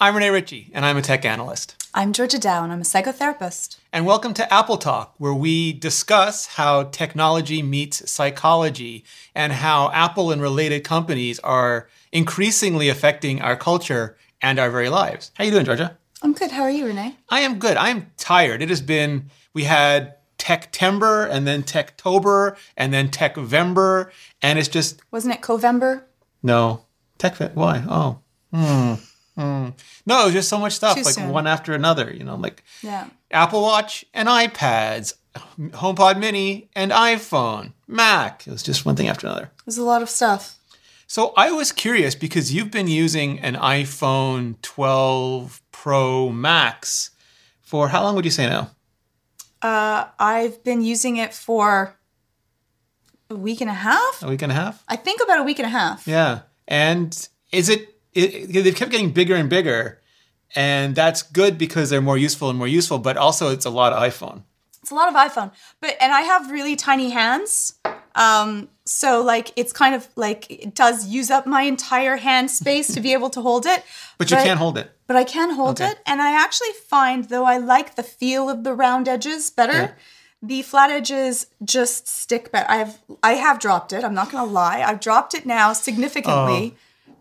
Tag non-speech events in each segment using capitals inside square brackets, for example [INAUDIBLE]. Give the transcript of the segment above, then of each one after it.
I'm Rene Ritchie, and I'm a tech analyst. I'm Georgia Dow, and I'm a psychotherapist. And welcome to Apple Talk, where we discuss how technology meets psychology and how Apple and related companies are increasingly affecting our culture and our very lives. How you doing, Georgia? I'm good. How are you, Rene? I am good. I am tired. It has been, we had Techtember and then Techtober and then Techvember, and it's just. Wasn't it Covember? No. Tech, why? Oh. Hmm. Hmm. No, it was just so much stuff, Too like soon. one after another, you know, like Yeah. Apple Watch and iPads, HomePod Mini and iPhone, Mac. It was just one thing after another. There's a lot of stuff. So I was curious because you've been using an iPhone 12 Pro Max for how long would you say now? Uh, I've been using it for a week and a half. A week and a half? I think about a week and a half. Yeah. And is it, it, it they've kept getting bigger and bigger. And that's good because they're more useful and more useful, but also it's a lot of iPhone. It's a lot of iPhone, but and I have really tiny hands. Um, so like it's kind of like it does use up my entire hand space to be able to hold it. [LAUGHS] But you can't hold it. But I can hold Okay. it, and I actually find though I like the feel of the round edges better. Yeah. The flat edges just stick better. I've I have dropped it. I'm not gonna lie. I've dropped it now significantly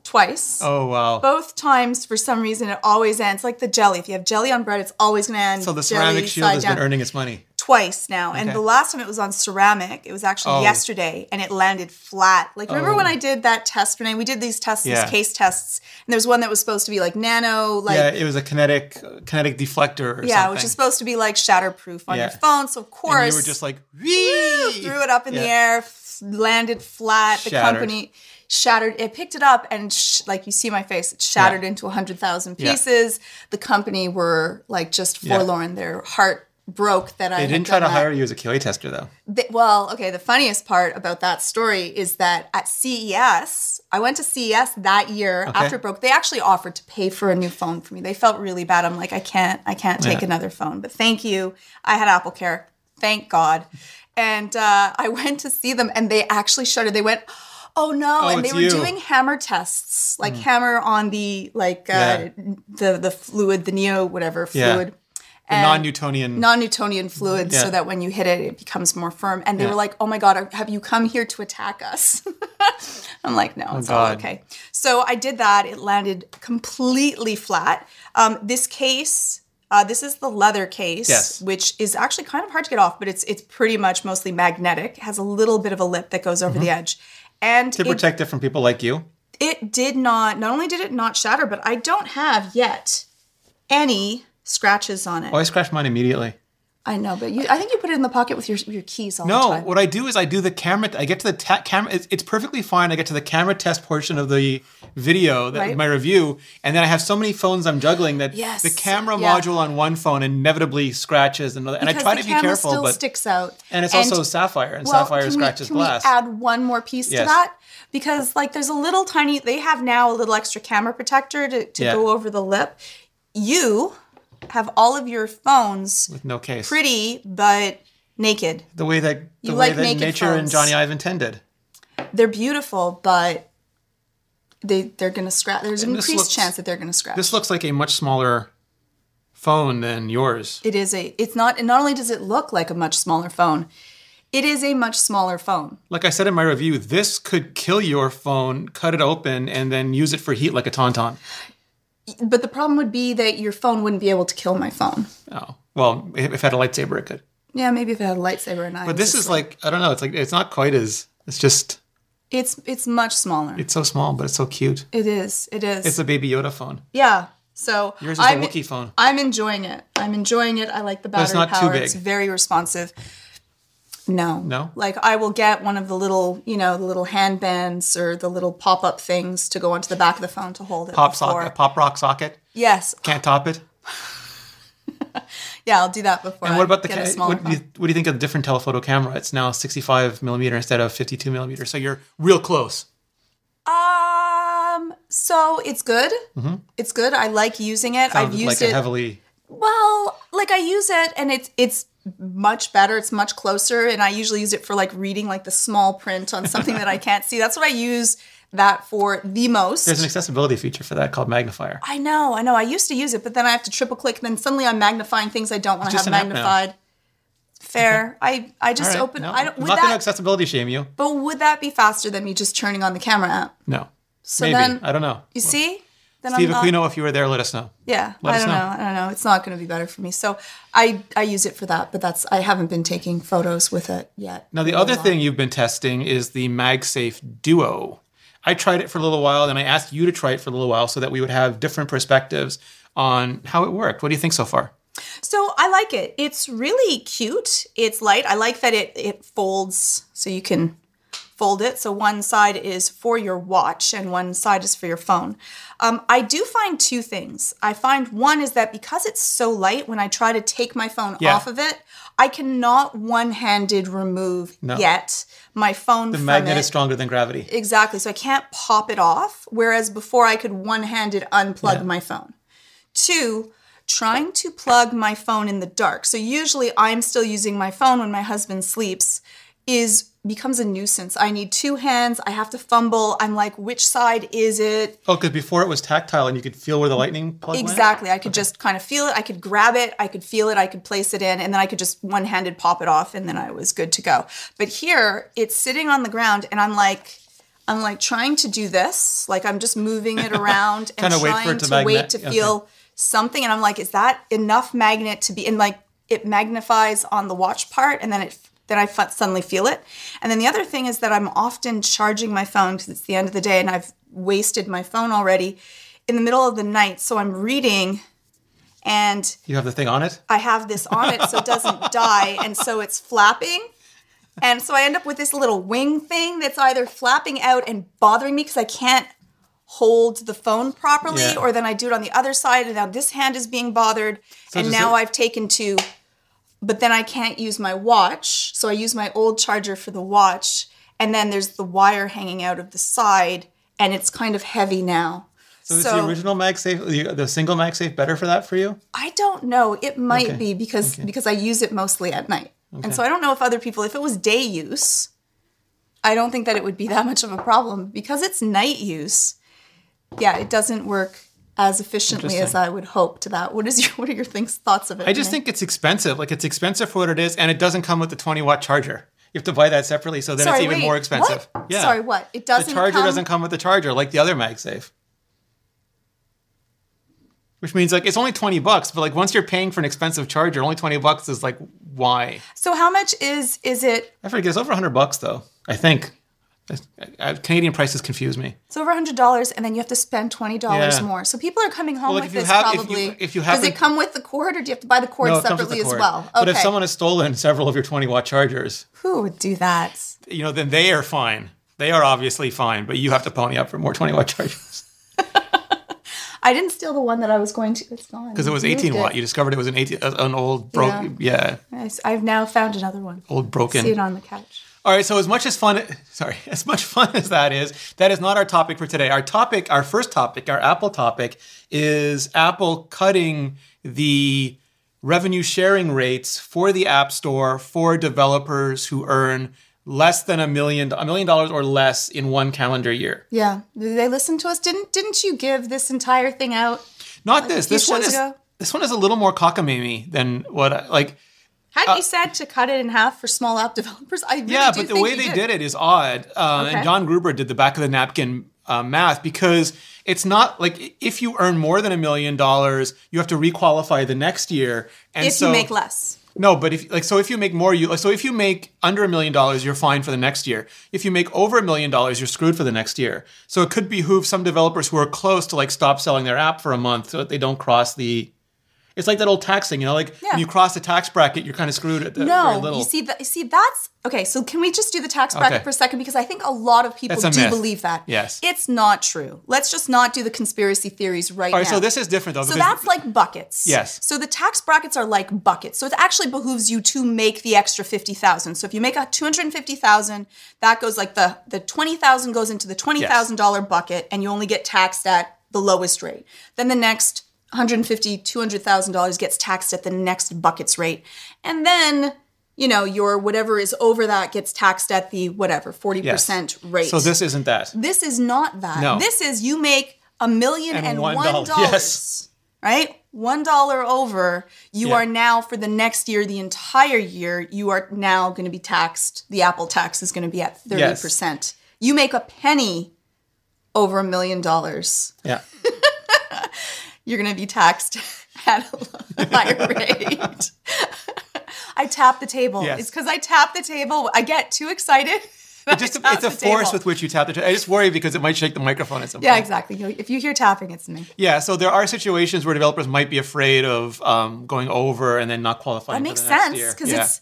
twice. Oh, wow. Both times, for some reason, it always ends like the jelly. If you have jelly on bread, it's always going to end. So the ceramic shield has down been earning its money. twice now. And the last time it was on ceramic. It was actually Oh. yesterday, and it landed flat. Like remember Oh. when I did that test, Rene? We did these tests, Yeah. these case tests, and there was one that was supposed to be like nano, like yeah, it was a kinetic kinetic deflector or yeah, something. which is supposed to be like shatterproof on your phone. So of course, and you were just like! Wee! threw it up in the air, f- landed flat. The Shattered. company shattered. It picked it up and sh- like you see my face, it shattered into a hundred thousand Yeah. pieces. The company were like just Yeah. forlorn. Their heart broke that I. They didn't try to that. hire you as a QA tester though. Th- well, okay, the funniest part about that story is that at CES, I went to CES that year Okay. after it broke. They actually offered to pay for a new phone for me. They felt really bad. I'm like, I can't, I can't take Yeah. another phone. But thank you. I had Apple Care. Thank God. And uh, I [LAUGHS] went to see them and they actually shuddered. They went, Oh no! Oh, and they were you. doing hammer tests, like hammer on the like uh, Yeah. the the fluid, the neo whatever fluid, And- non-Newtonian. non-Newtonian fluid Yeah. so that when you hit it, it becomes more firm. And they Yeah. were like, "Oh my god, have you come here to attack us?" [LAUGHS] I'm like, "No, it's all Oh, okay." So I did that. It landed completely flat. Um, this case. Uh, this is the leather case, Yes. which is actually kind of hard to get off, but it's it's pretty much mostly magnetic. It has a little bit of a lip that goes over the edge, and to it, protect it from people like you. it did not. Not only did it not shatter, but I don't have yet any scratches on it. Oh, I scratched mine immediately. I know, but you, I think you put it in the pocket with your your keys all the time. No, what I do is I do the camera. I get to the ta- camera. It's, it's perfectly fine. I get to the camera test portion of the video, that, Right. my review, and then I have so many phones I'm juggling that Yes, the camera yeah. module on one phone inevitably scratches another. And I try to be careful, still but sticks out. and it's also sapphire, and well, sapphire scratches we, can glass. we add one more piece Yes. to that? Because like there's a little tiny. They have now a little extra camera protector to, to Yeah. go over the lip. You have all of your phones with no case. pretty but naked. the way that the You way like that nature and phones. Jony Ive intended. They're beautiful, but they they're gonna scratch. There's an And increased looks- chance that they're gonna scratch. This looks like a much smaller phone than yours. It is a. It's not. And not only does it look like a much smaller phone, it is a much smaller phone. Like I said in my review, this could kill your phone, cut it open, and then use it for heat like a tauntaun. But the problem would be that your phone wouldn't be able to kill my phone. Oh, well, if it had a lightsaber, it could. Yeah, maybe if it had a lightsaber and I. But this is like I don't know. It's like it's not quite as. It's just It's it's much smaller. it's so small, but it's so cute. It is. It is. It's a Baby Yoda phone. yeah. So Yours is I'm, a Wookiee phone. I'm enjoying it. I'm enjoying it. I like the battery it's not too power. big. It's very responsive. No. No? Like I will get one of the little, you know, the little handbands or the little pop up things to go onto the back of the phone to hold it. Pop before- socket, pop rock socket. Yes. Can't top it. [LAUGHS] Yeah, I'll do that before. And what about the ca- what, do you, what do you think of the different telephoto camera? It's now 65 millimeter instead of 52 millimeter, so you're real close. Um. So it's good. Mm-hmm. It's good. I like using it. I've used like it. heavily. well, like I use it, and it's it's much better. It's much closer, and I usually use it for like reading like the small print on something that I [LAUGHS] can't see. That's what I use that for the most. There's an accessibility feature for that called magnifier. I know, I know. I used to use it, but then I have to triple click, and then suddenly I'm magnifying things I don't want to have an app now. magnified. Fair. I I just right, open. no, I don't. I'm Would not that? accessibility shame you. but would that be faster than me just turning on the camera app? No. So Maybe. then, I don't know. you see, then Steve I'm not, Aquino, if you were there, let us know. Yeah, Let I don't know. know. I don't know. It's not going to be better for me. So I I use it for that, but that's I haven't been taking photos with it yet. Now, the other long. thing you've been testing is the MagSafe Duo. I tried it for a little while, and I asked you to try it for a little while so that we would have different perspectives on how it worked. What do you think so far? So I like it. It's really cute. It's light. I like that it it folds so you can fold it. So one side is for your watch and one side is for your phone. Um, I do find two things. I find one is that because it's so light, when I try to take my phone Yeah. off of it, I cannot one-handed remove No. yet my phone The magnet it. is stronger than gravity. Exactly. So I can't pop it off. Whereas before I could one handed unplug my phone. Two, trying to plug my phone in the dark. So usually I'm still using my phone when my husband sleeps is becomes a nuisance. I need two hands. I have to fumble. I'm like, which side is it? Oh, because before it was tactile and you could feel where the lightning plug went? Exactly. I could just kind of feel it. I could grab it. I could feel it. I could place it in, and then I could just one handed pop it off, and then I was good to go. But here, it's sitting on the ground, and I'm like, I'm like trying to do this. Like I'm just moving it around [LAUGHS] and wait trying for it to to, magnet- wait to okay. feel something. And I'm like, is that enough magnet to be? And like it magnifies on the watch part, and then it then I suddenly feel it. And then the other thing is that I'm often charging my phone because it's the end of the day, and I've wasted my phone already in the middle of the night. So I'm reading, and You have the thing on it? I have this on it so it doesn't [LAUGHS] die, and so it's flapping. And so I end up with this little wing thing that's either flapping out and bothering me because I can't hold the phone properly, Yeah. or then I do it on the other side, and now this hand is being bothered. and now it- I've taken to, but then I can't use my watch. So I use my old charger for the watch, and then there's the wire hanging out of the side, and it's kind of heavy now. So, is the original MagSafe, the, the single MagSafe, better for that for you? I don't know. It might Okay. be because because I use it mostly at night. And so I don't know if other people if it was day use, I don't think that it would be that much of a problem because it's night use. Yeah, it doesn't work as efficiently as I would hope to that. What is your what are your things thoughts of it? I just think it's expensive. Like it's expensive for what it is, and it doesn't come with the 20 watt charger. You have to buy that separately, so then Sorry, it's even wait, more expensive. what? Yeah. Sorry, what? It The doesn't charger come- doesn't come with the charger like the other MagSafe. Which means like it's only 20 bucks, but like once you're paying for an expensive charger, only 20 bucks is like why? So how much is is it I forget it's over 100 bucks though. I think. Uh, Canadian prices confuse me. it's over hundred dollars, and then you have to spend twenty dollars Yeah. more. So people are coming home Well, like, with this have- if you- probably. if you does it come with the cord, or do you have to buy the cord No, it comes with separately the as well? Okay. But if someone has stolen several of your 20 watt chargers, who would do that? you know, then they are fine. They are obviously fine, but you have to pony up for more 20 watt chargers [LAUGHS] I didn't steal the one that I was going to. It's gone because it was 18 watt. it. You discovered it was an 18, uh, an old broke, yeah. I- I've now found another one. old broken. See it on the couch. All right, so as much as fun, sorry, [LAUGHS] as much fun as that is, that is not our topic for today. Our topic, our first topic, our Apple topic, is Apple cutting the revenue sharing rates for the App Store for developers who earn less than a million, a million dollars or less in one calendar year. Yeah, did they listen to us? Didn't Didn't you give this entire thing out? Not this. This one is ago? this one is a little more cockamamie than what I, like. Hadn't you said to cut it in half for small app developers? I really Uh, Yeah, but the way they did. it is odd. Uh, Okay. And John Gruber did the back of the napkin uh, math because it's not like if you earn more than a million dollars, you have to requalify the next year. And If so, you make less, no, but if like so, if you make more, you so if you make under a million dollars, you're fine for the next year. If you make over a million dollars, you're screwed for the next year. So it could behoove some developers who are close to like stop selling their app for a month so that they don't cross the. It's like that old tax thing, you know, like Yeah. when you cross the tax bracket, you're kind of screwed at the no. little. You see that? You see that's okay. So can we just do the tax bracket Okay. for a second because I think a lot of people do myth. believe that. Yes. it's not true. Let's just not do the conspiracy theories right All right, now. so this is different though. So that's like buckets. Yes. So the tax brackets are like buckets. So it actually behooves you to make the extra fifty thousand. So if you make a two hundred and fifty thousand, that goes like the the twenty thousand goes into the twenty thousand dollar bucket, and you only get taxed at the lowest rate. Then the next. 150 $200,000 gets taxed at the next bucket's rate. And then you know, your whatever is over that gets taxed at the whatever, 40% Yes. rate. So this isn't that. This is not that. No. This is you make a million And and one one dollar. dollars. Yes. Right? One dollar over, you Yeah. are now for the next year, the entire year, you are now going to be taxed. The Apple tax is going to be at 30%. You make a penny over a million dollars. Yeah. [LAUGHS] You're going to be taxed [LAUGHS] at a higher rate. I tap the table. Yes. It's because I tap the table. I get too excited. [LAUGHS] It just, it's a force with which you tap the. table. I just worry because it might shake the microphone at some Yeah, point. Yeah, exactly. If you hear tapping, it's me. Yeah, so there are situations where developers might be afraid of um, going over and then not qualifying. That for makes sense because Yeah. it's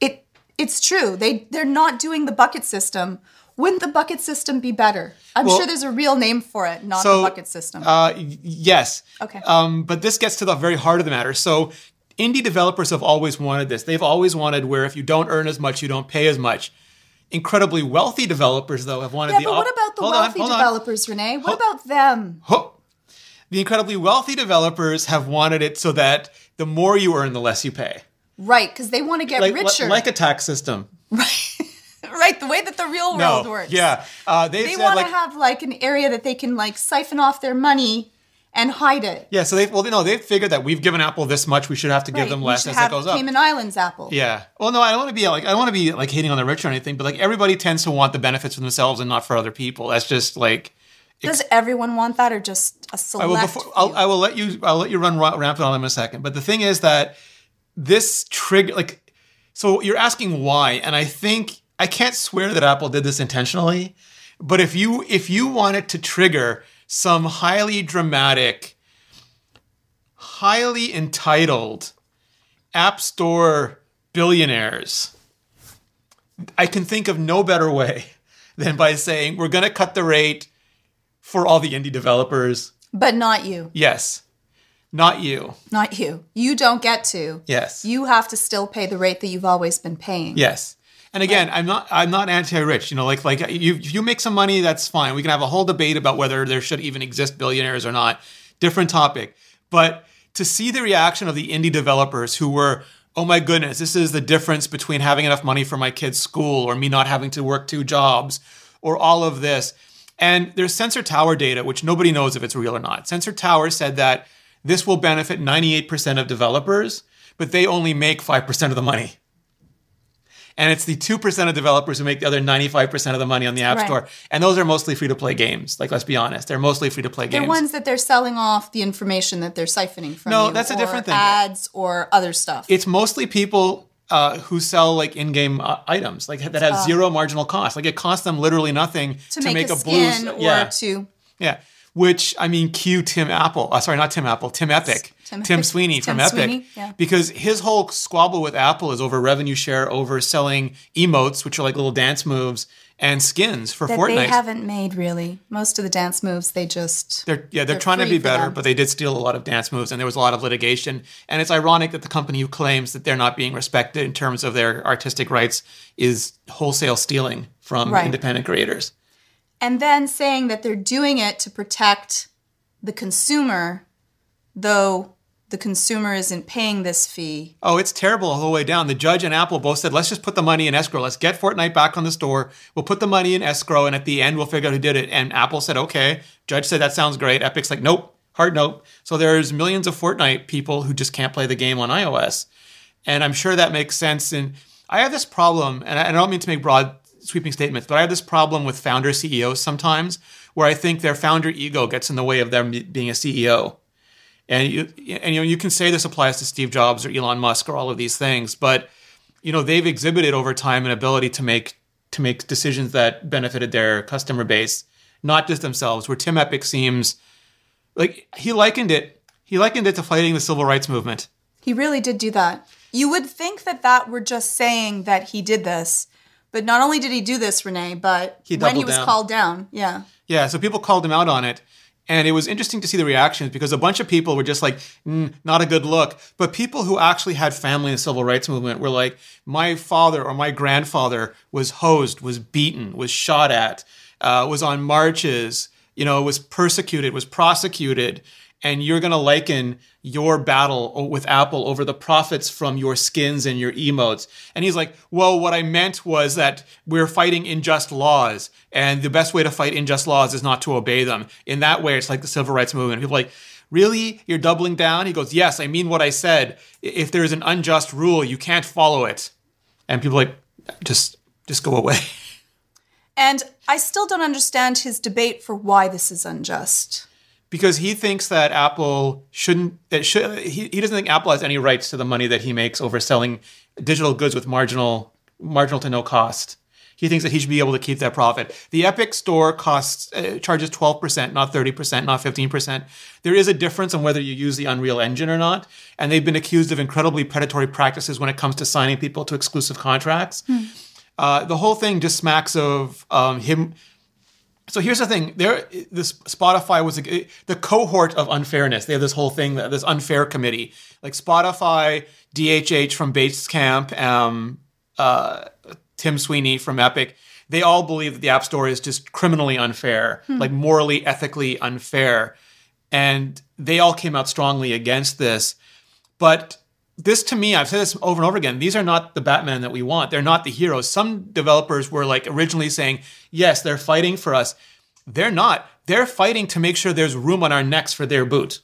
it it's true. They they're not doing the bucket system. Wouldn't the bucket system be better? I'm Well- sure there's a real name for it, not So, the bucket system. Uh, yes. Okay. Um, but this gets to the very heart of the matter. So indie developers have always wanted this. They've always wanted where if you don't earn as much, you don't pay as much. Incredibly wealthy developers, though, have wanted yeah, the. but what about the on, wealthy on. developers, Rene? What Ho- about them? Ho- The incredibly wealthy developers have wanted it so that the more you earn, the less you pay. Right, because they want to get Like, richer. like a tax system. The way that the real No. world works. Yeah. Uh, they've said, want like, to have like an area that they can like siphon off their money and hide it. Yeah, so they well, no, they've figured that we've given Apple this much, we should have to give Right. them less as have it goes up. Cayman Islands Apple. Yeah. Well, no, I don't want to be like I don't want to be like hating on the rich or anything, but like everybody tends to want the benefits for themselves and not for other people. That's just like Does everyone want that, or just a select? I will. Before, I'll, I will let you. I'll let you run rampant on them in a second. But the thing is that this trigger, like, so you're asking why, and I think I can't swear that Apple did this intentionally, but if you if you wanted to trigger some highly dramatic, highly entitled App Store billionaires, I can think of no better way [LAUGHS] than by saying we're going to cut the rate for all the indie developers. but not you. Yes. Not you. Not you. You don't get to. Yes. You have to still pay the rate that you've always been paying. Yes. And again, I'm not I'm not anti-rich. You know, like like you if you make some money, that's fine. We can have a whole debate about whether there should even exist billionaires or not. Different topic. But to see the reaction of the indie developers who were, oh my goodness, this is the difference between having enough money for my kid's school or me not having to work two jobs or all of this. And there's Sensor Tower data, which nobody knows if it's real or not. Sensor Tower said that this will benefit 98% of developers, but they only make 5% of the money. And it's the 2% of developers who make the other 95% of the money on the App Right. Store. And those are mostly free to play games. Like, let's be honest, they're mostly free to play games. They're ones that they're selling off the information that they're siphoning from No, you, that's a different thing. Ads or other stuff. it's mostly people uh, who sell like in-game uh, items, like that have zero marginal cost. Like it costs them literally nothing to, make, a, blue. skin or yeah, to yeah. Which I mean, cue Tim Apple. Uh, sorry, not Tim Apple. Tim Epic. Tim Tim, Epic. Sweeney Tim from Epic. Sweeney, yeah. Because his whole squabble with Apple is over revenue share, over selling emotes, which are like little dance moves, and skins for that Fortnite. they haven't made really. Most of the dance moves they just They're yeah, they're, They're trying to be better, but they did steal a lot of dance moves, and there was a lot of litigation. And it's ironic that the company who claims that they're not being respected in terms of their artistic rights is wholesale stealing from Right. independent creators. And then saying that they're doing it to protect the consumer, though the consumer isn't paying this fee. Oh, it's terrible all the way down. The judge and Apple both said, let's just put the money in escrow. Let's get Fortnite back on the store. We'll put the money in escrow, and at the end, we'll figure out who did it. And Apple said, okay. Judge said, that sounds great. Epic's like, nope, hard nope. So there's millions of Fortnite people who just can't play the game on iOS. And I'm sure that makes sense. And I have this problem, and I don't mean to make broad sweeping statements, but I have this problem with founder CEOs sometimes where I think their founder ego gets in the way of them being a CEO. And you and you know you can say this applies to Steve Jobs or Elon Musk or all of these things, but you know they've exhibited over time an ability to make to make decisions that benefited their customer base, not just themselves. Where Tim Epic seems like he likened it he likened it to fighting the civil rights movement. He really did do that. You would think that that were just saying that he did this, but not only did he do this, Renee, but He when he was down. called down, yeah. Yeah, so people called him out on it. And it was interesting to see the reactions because a bunch of people were just like, mm, not a good look. But people who actually had family in the civil rights movement were like, my father or my grandfather was hosed, was beaten, was shot at, uh, was on marches, you know, was persecuted, was prosecuted. And you're going to liken your battle with Apple over the profits from your skins and your emotes. And he's like, well, what I meant was that we're fighting unjust laws, and the best way to fight unjust laws is not to obey them. In that way, it's like the civil rights movement. People like, really? You're doubling down? He goes, yes, I mean what I said. If there's an unjust rule, you can't follow it. And people like, just, just go away. [LAUGHS] And I still don't understand his debate for why this is unjust. Because he thinks that Apple shouldn't, that should, he, he doesn't think Apple has any rights to the money that he makes over selling digital goods with marginal, marginal to no cost. He thinks that he should be able to keep that profit. The Epic Store costs uh, charges 12%, not 30%, not 15%. There is a difference on whether you use the Unreal Engine or not, and they've been accused of incredibly predatory practices when it comes to signing people to exclusive contracts. Hmm. Uh, the whole thing just smacks of um, him. So here's the thing: there, this Spotify was a, the cohort of unfairness. They have this whole thing, this unfair committee, like Spotify, DHH from Basecamp, um, uh, Tim Sweeney from Epic. They all believe that the App Store is just criminally unfair, hmm. like morally, ethically unfair, and they all came out strongly against this. But this to me, I've said this over and over again. These are not the Batman that we want. They're not the heroes. Some developers were like originally saying, yes, they're fighting for us. They're not. They're fighting to make sure there's room on our necks for their boot.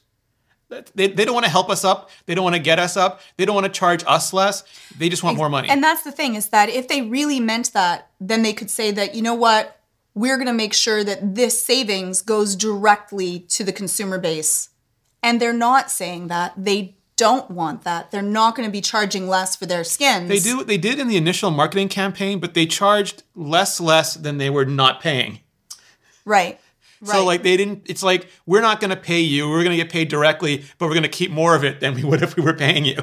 They, they don't want to help us up. They don't want to get us up. They don't want to charge us less. They just want more money. And that's the thing is that if they really meant that, then they could say that, you know what, we're going to make sure that this savings goes directly to the consumer base. And they're not saying that. They don't want that. They're not going to be charging less for their skins. They do. They did in the initial marketing campaign, but they charged less, less than they were not paying. Right. Right. So like they didn't. It's like we're not going to pay you. We're going to get paid directly, but we're going to keep more of it than we would if we were paying you.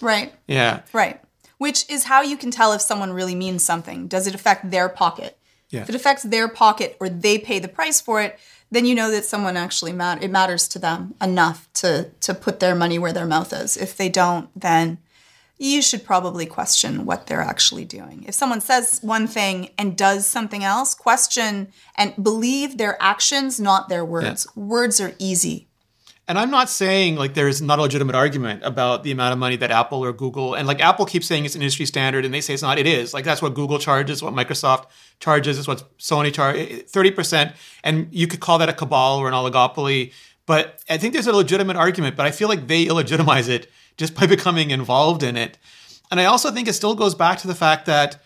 right. Yeah. Right. Which is how you can tell if someone really means something. Does it affect their pocket? Yeah. If it affects their pocket or they pay the price for it, then you know that someone actually mat- it matters to them enough to to put their money where their mouth is. If they don't, then you should probably question what they're actually doing. If someone says one thing and does something else, question and believe their actions, not their words. Yeah. Words are easy. And I'm not saying like there's not a legitimate argument about the amount of money that Apple or Google and like Apple keeps saying it's an industry standard and they say it's not. It is. Like that's what Google charges, what Microsoft charges, is what Sony charges, 30%. And you could call that a cabal or an oligopoly. But I think there's a legitimate argument, but I feel like they illegitimize it just by [LAUGHS] becoming involved in it. And I also think it still goes back to the fact that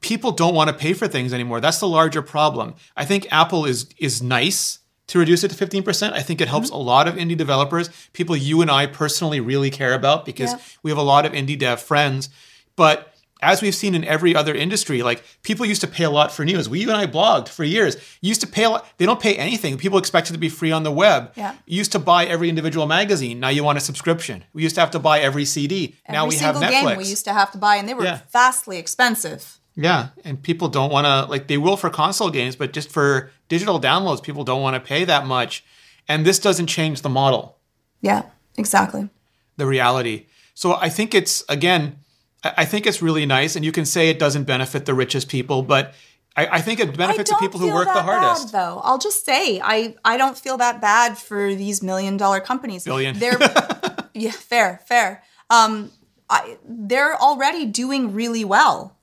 people don't want to pay for things anymore. That's the larger problem. I think Apple is is nice to reduce it to 15%. I think it helps mm-hmm. a lot of indie developers, people you and I personally really care about because yeah. we have a lot of indie dev friends. But as we've seen in every other industry, like people used to pay a lot for news. We you and I blogged for years. Used to pay a lot. They don't pay anything. People expect it to be free on the web. Yeah. You used to buy every individual magazine. Now you want a subscription. We used to have to buy every CD. Every now we have Netflix. Game we used to have to buy, and they were yeah. vastly expensive. Yeah, and people don't want to like they will for console games, but just for digital downloads, people don't want to pay that much. And this doesn't change the model. Yeah, exactly. The reality. So I think it's again, I think it's really nice, and you can say it doesn't benefit the richest people, but I, I think it benefits the people who work the hardest. Bad, though I'll just say I I don't feel that bad for these million dollar companies. Billion. They're [LAUGHS] yeah, fair, fair. Um, I, they're already doing really well.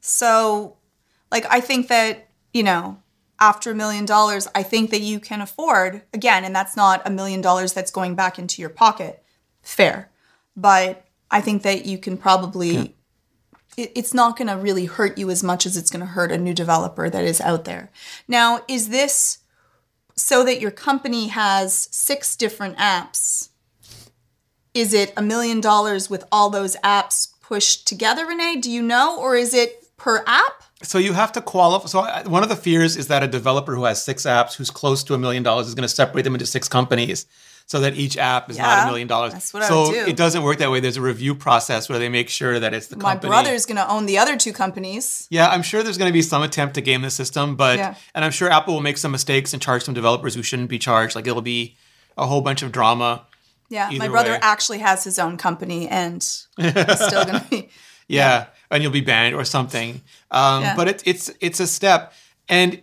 So, like, I think that, you know, after a million dollars, I think that you can afford, again, and that's not a million dollars that's going back into your pocket. Fair. But I think that you can probably, yeah. it, it's not going to really hurt you as much as it's going to hurt a new developer that is out there. Now, is this so that your company has six different apps? Is it a million dollars with all those apps pushed together, Rene? Do you know? Or is it per app? So you have to qualify. So one of the fears is that a developer who has six apps, who's close to a million dollars, is going to separate them into six companies, so that each app is yeah, not a million dollars. That's what so I would do. it doesn't work that way. There's a review process where they make sure that it's the My company. My brother's going to own the other two companies. Yeah, I'm sure there's going to be some attempt to game the system, but yeah. and I'm sure Apple will make some mistakes and charge some developers who shouldn't be charged. Like it'll be a whole bunch of drama. Yeah, my brother way. actually has his own company, and still going to be. [LAUGHS] yeah. yeah and you'll be banned or something. Um, yeah. But it's it's it's a step, and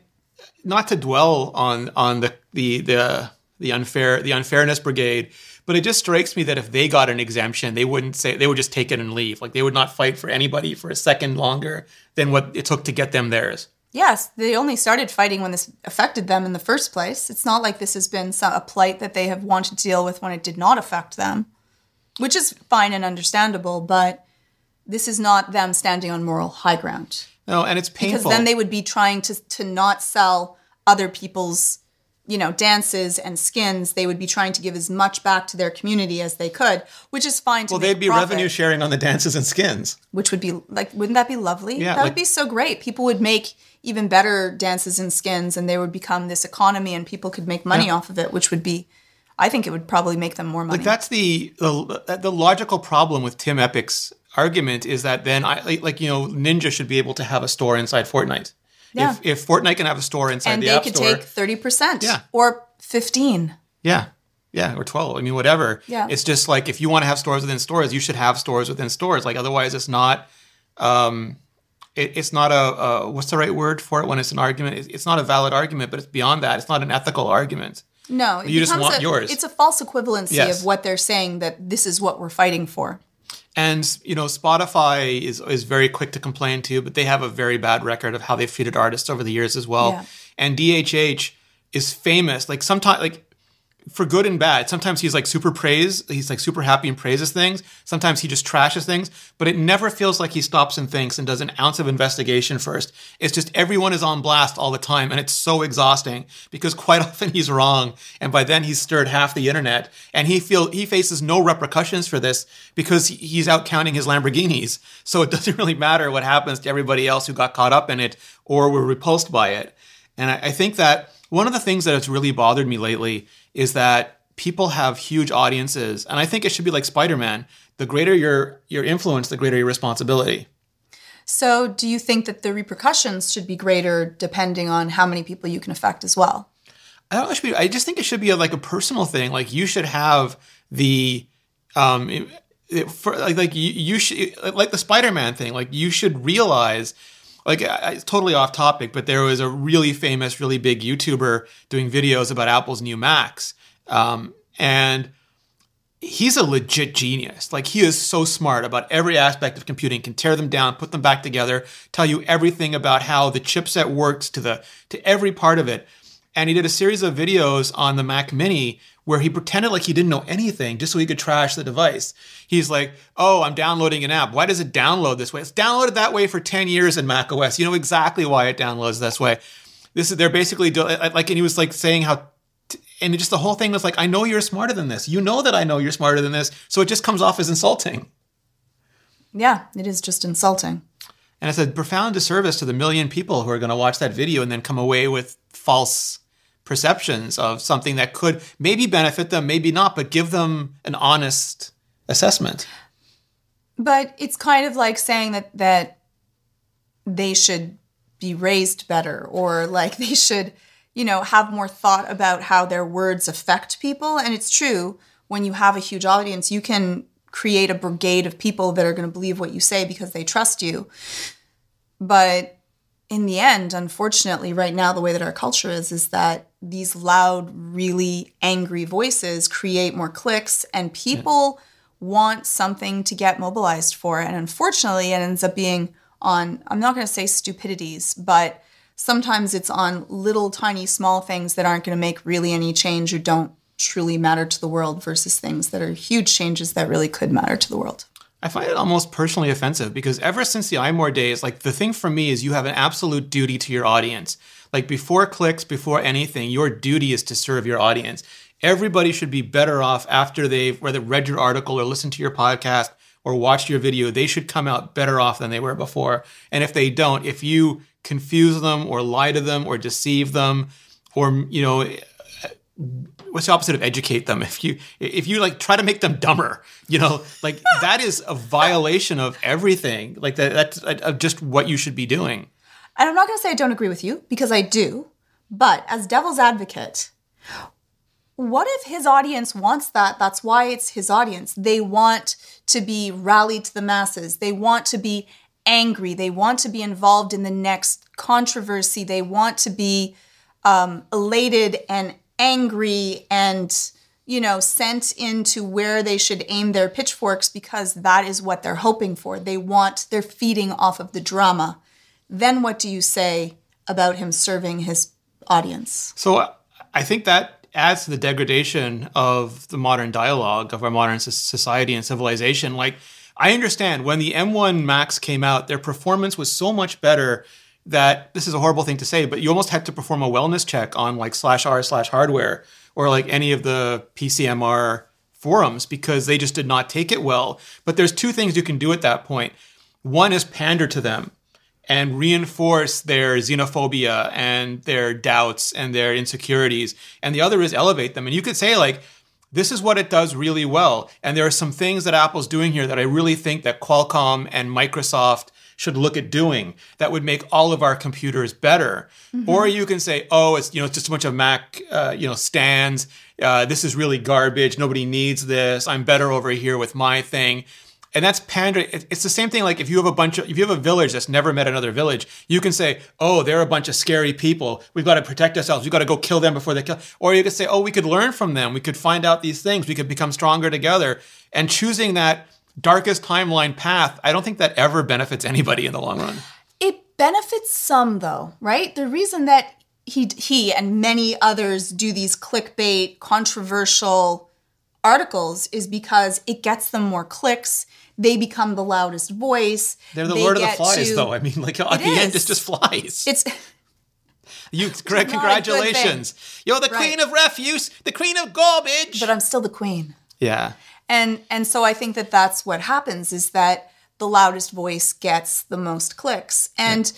not to dwell on on the the the the unfair the unfairness brigade, but it just strikes me that if they got an exemption, they wouldn't say they would just take it and leave. Like they would not fight for anybody for a second longer than what it took to get them theirs. Yes, they only started fighting when this affected them in the first place. It's not like this has been a plight that they have wanted to deal with when it did not affect them, which is fine and understandable, but this is not them standing on moral high ground. No, and it's painful. Because then they would be trying to, to not sell other people's you know dances and skins they would be trying to give as much back to their community as they could which is fine to well they'd be profit, revenue sharing on the dances and skins. Which would be like wouldn't that be lovely? Yeah, that like- would be so great. People would make even better dances and skins and they would become this economy and people could make money off of it which would be i think it would probably make them more money. Like that's the, the the logical problem with Tim Epic's argument is that then I like you know Ninja should be able to have a store inside Fortnite. Yeah. If if Fortnite can have a store inside and the they could take 30% Yeah. or 15 yeah, yeah, or twelve. I mean, whatever. Yeah. It's just like if you want to have stores within stores, you should have stores within stores. Like otherwise, it's not. Um, it, it's not a, a what's the right word for it when it's an argument? It's, it's not a valid argument, but it's beyond that. It's not an ethical argument. no You just want a- yours. it's a false equivalency Yes. of what they're saying that this is what we're fighting for And you know, Spotify is is very quick to complain too, but they have a very bad record of how they've treated artists over the years as well. Yeah. And DHH is famous, like sometimes like for good and bad. Sometimes he's like super praise, he's like super happy and praises things. Sometimes he just trashes things, but it never feels like he stops and thinks and does an ounce of investigation first. It's just everyone is on blast all the time, and it's so exhausting because quite [LAUGHS] often he's wrong, and by then he's stirred half the internet, and he feel he faces no repercussions for this because he's out counting his Lamborghinis. So it [LAUGHS] doesn't really matter what happens to everybody else who got caught up in it or were repulsed by it. And I, I think that one of the things that has really bothered me lately is that people have huge audiences, and I think it should be like Spider-Man. The greater your your influence, the greater your responsibility. So, do you think that the repercussions should be greater depending on how many people you can affect as well? I don't know, should be, I just think it should be a, like a personal thing. Like you should have the um it- it- for, like like you, you should like the Spider-Man thing. Like you should realize like it's totally off topic, but there was a really famous, really big YouTuber doing videos about Apple's new Macs. Um, and he's a legit genius. Like he is so smart about every aspect of computing, can tear them down, put them back together, tell you everything about how the chipset works to the to every part of it. And he did a series of videos on the Mac Mini where he pretended like he didn't know anything just so he could trash the device. He's like, "Oh, I'm downloading an app. Why does it download this way? It's downloaded that way for 10 years in Mac OS. You know exactly why it downloads this way." This is they're basically do- uh, like and he was like saying how and just the whole thing was like, I know you're smarter than this. You know that I know you're smarter than this. So it just comes off as insulting. Yeah, it is just insulting. And it's a profound disservice to the million people who are going to watch that video and then come away with false perceptions of something that could maybe benefit them, maybe not, but give them an honest assessment. But it's kind of like saying that that they should be raised better or like [LAUGHS] they should, you know, have more thought about how their words affect people. And it's true, when you have a huge audience, you can create a brigade of people that are going to believe what you say because they trust you. But in the end, unfortunately, right now, the way that our culture is, is that these loud, really angry voices create more clicks, and people want something to get mobilized for. And unfortunately, it ends up being on, I'm not going to say stupidities, but sometimes it's on little, tiny, small things that aren't going to make really any change or don't truly matter to the world versus things that are huge changes that really could matter to the world. I find it almost personally offensive because ever since the iMore days, like the thing for me is you have an absolute duty to your audience. Like before clicks, before anything, your duty is to serve your audience. Everybody should be better off after they've whether read your article or listened to your podcast or watched your video. They should come out better off than they were before. And if they don't, if you confuse them or lie to them or deceive them or you know what's the opposite of educate them [LAUGHS] if you if you like try to make them dumber you know like that is a violation of everything like that that's of just what you should be doing And I'm not going to say I don't agree with you because I do. But as devil's advocate, what if his audience wants that? That's why it's his audience. They want to be rallied to the masses. They want to be angry. They want to be involved in the next controversy. They want to be um, elated and angry and you know sent into where they should aim their pitchforks because that is what they're hoping for. They want they're feeding off of the drama. Then what do you say about him serving his audience? So uh, I think that adds to the degradation of the modern dialogue of our modern society and civilization. Like, I understand when the M1 Macs came out, their performance was so much better that this is a horrible thing to say, but you almost had to perform a wellness check on like slash r slash hardware or like any of the PCMR forums because they just did not take it well. But there's two things you can do at that point. One is pander to them and reinforce their xenophobia and their doubts and their insecurities. And the other is elevate them. And you could say, like, this is what it does really well. And there are some things that Apple's doing here that I really think that Qualcomm and Microsoft should look at doing that would make all of our computers better. Or you can say, oh, it's you know it's just a bunch of Mac uh, you know stands. Uh, this is really garbage. Nobody needs this. I'm better over here with my thing. And that's pandering. It's the same thing. Like if you have a bunch of, if you have a village that's never met another village, you can say, "Oh, they're a bunch of scary people. We've got to protect ourselves. We've got to go kill them before they kill." Or you could say, "Oh, we could learn from them. We could find out these things. We could become stronger together." And choosing that darkest timeline path, I don't think that ever benefits anybody in the long run. It benefits some though, right? The reason that he he and many others do these clickbait controversial articles is because it gets them more clicks. They become the loudest voice. They're the They Lord of the Flies, to- though. I mean, like at the end, is. it's just flies. It's [LAUGHS] you, [LAUGHS] a congratulations. You're the Right. queen of refuse, the queen of garbage. but I'm still the queen. yeah. And and so I think that that's what happens is that the loudest voice gets the most clicks and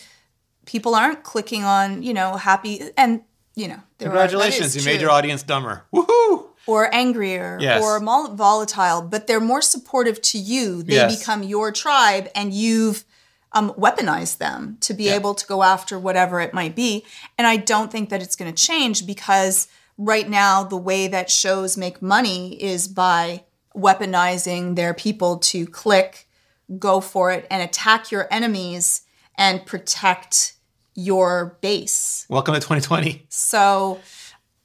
people aren't clicking on, you know, happy and you know, are- Congratulations, is you made your audience dumber. Woohoo! or angrier Yes. or volatile, but they're more supportive to you. They Yes. become your tribe and you've um, weaponized them to be able to go after whatever it might be. And I don't think that it's going to change because right now, the way that shows make money is by weaponizing their people to click, go for it, and attack your enemies and protect your base. Welcome to 2020. So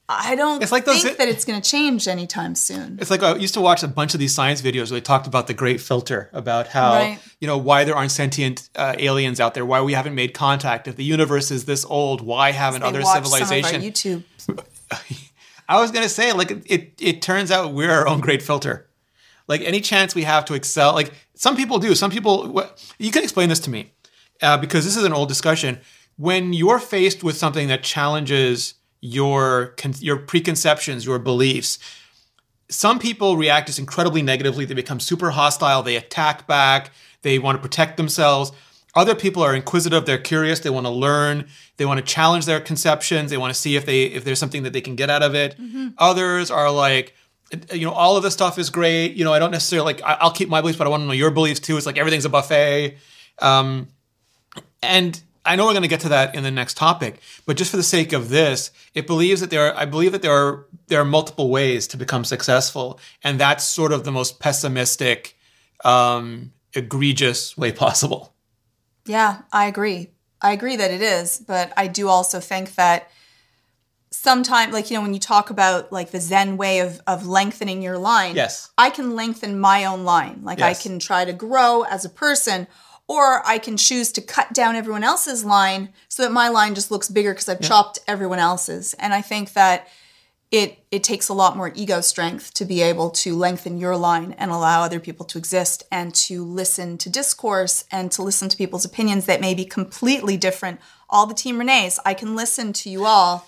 I don't It's like those- think that it's going to change anytime soon. It's like I used to watch a bunch of these science videos where they talked about the great filter, about how, Right. you know, why there aren't sentient uh, aliens out there, why we haven't made contact. If the universe is this old, why haven't other watch some of our civilizations? YouTube. [LAUGHS] I was gonna say, like, it, it turns out we're our own great filter. Like any chance we have to excel, like some people do. Some people, you can explain this to me uh, because this is an old discussion. When you're faced with something that challenges your your preconceptions, your beliefs, some people react just incredibly negatively. They become super hostile. They attack back. They want to protect themselves. Other people are inquisitive. They're curious. They want to learn. They want to challenge their conceptions. They want to see if they if there's something that they can get out of it. Others are like, you know, all of this stuff is great. You know, I don't necessarily like. I'll keep my beliefs, but I want to know your beliefs too. It's like everything's a buffet. Um, and I know we're going to get to that in the next topic, but just for the sake of this, it believes that there are, I believe that there are there are multiple ways to become successful, and that's sort of the most pessimistic, um, egregious way [LAUGHS] possible. Yeah, I agree. I agree that it is, but I do also think that sometimes, like, you know, when you talk about like the Zen way of, of lengthening your line, Yes. I can lengthen my own line. Like, I can try to grow as a person, or I can choose to cut down everyone else's line so that my line just looks bigger because I've chopped everyone else's. And I think that it it takes a lot more ego strength to be able to lengthen your line and allow other people to exist and to listen to discourse and to listen to people's opinions that may be completely different. All the team Rene's, I can listen to you all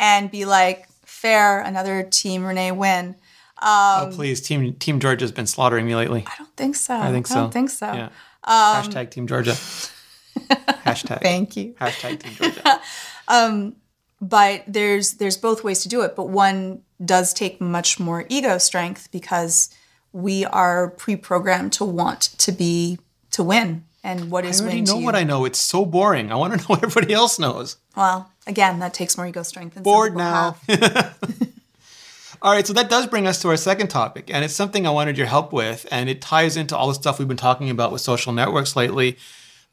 and be like, fair, another team Rene win. oh, um, please, Team Team Georgia's been slaughtering me lately. I don't think so. I think so. I don't think so. Yeah. Um, Hashtag Team Georgia. [LAUGHS] Hashtag. Thank you. Hashtag Team [LAUGHS] Georgia. Um, but there's there's both ways to do it but one does take much more ego strength because we are pre-programmed to want to be to win and what is I already know what I know. It's so boring. I want to [LAUGHS] know what everybody else knows. well again that takes more ego strength than bored now. [LAUGHS] [LAUGHS] All right, so that does bring us to our second topic, and it's something I wanted your help with, and it ties into all the stuff we've been talking about with social networks lately.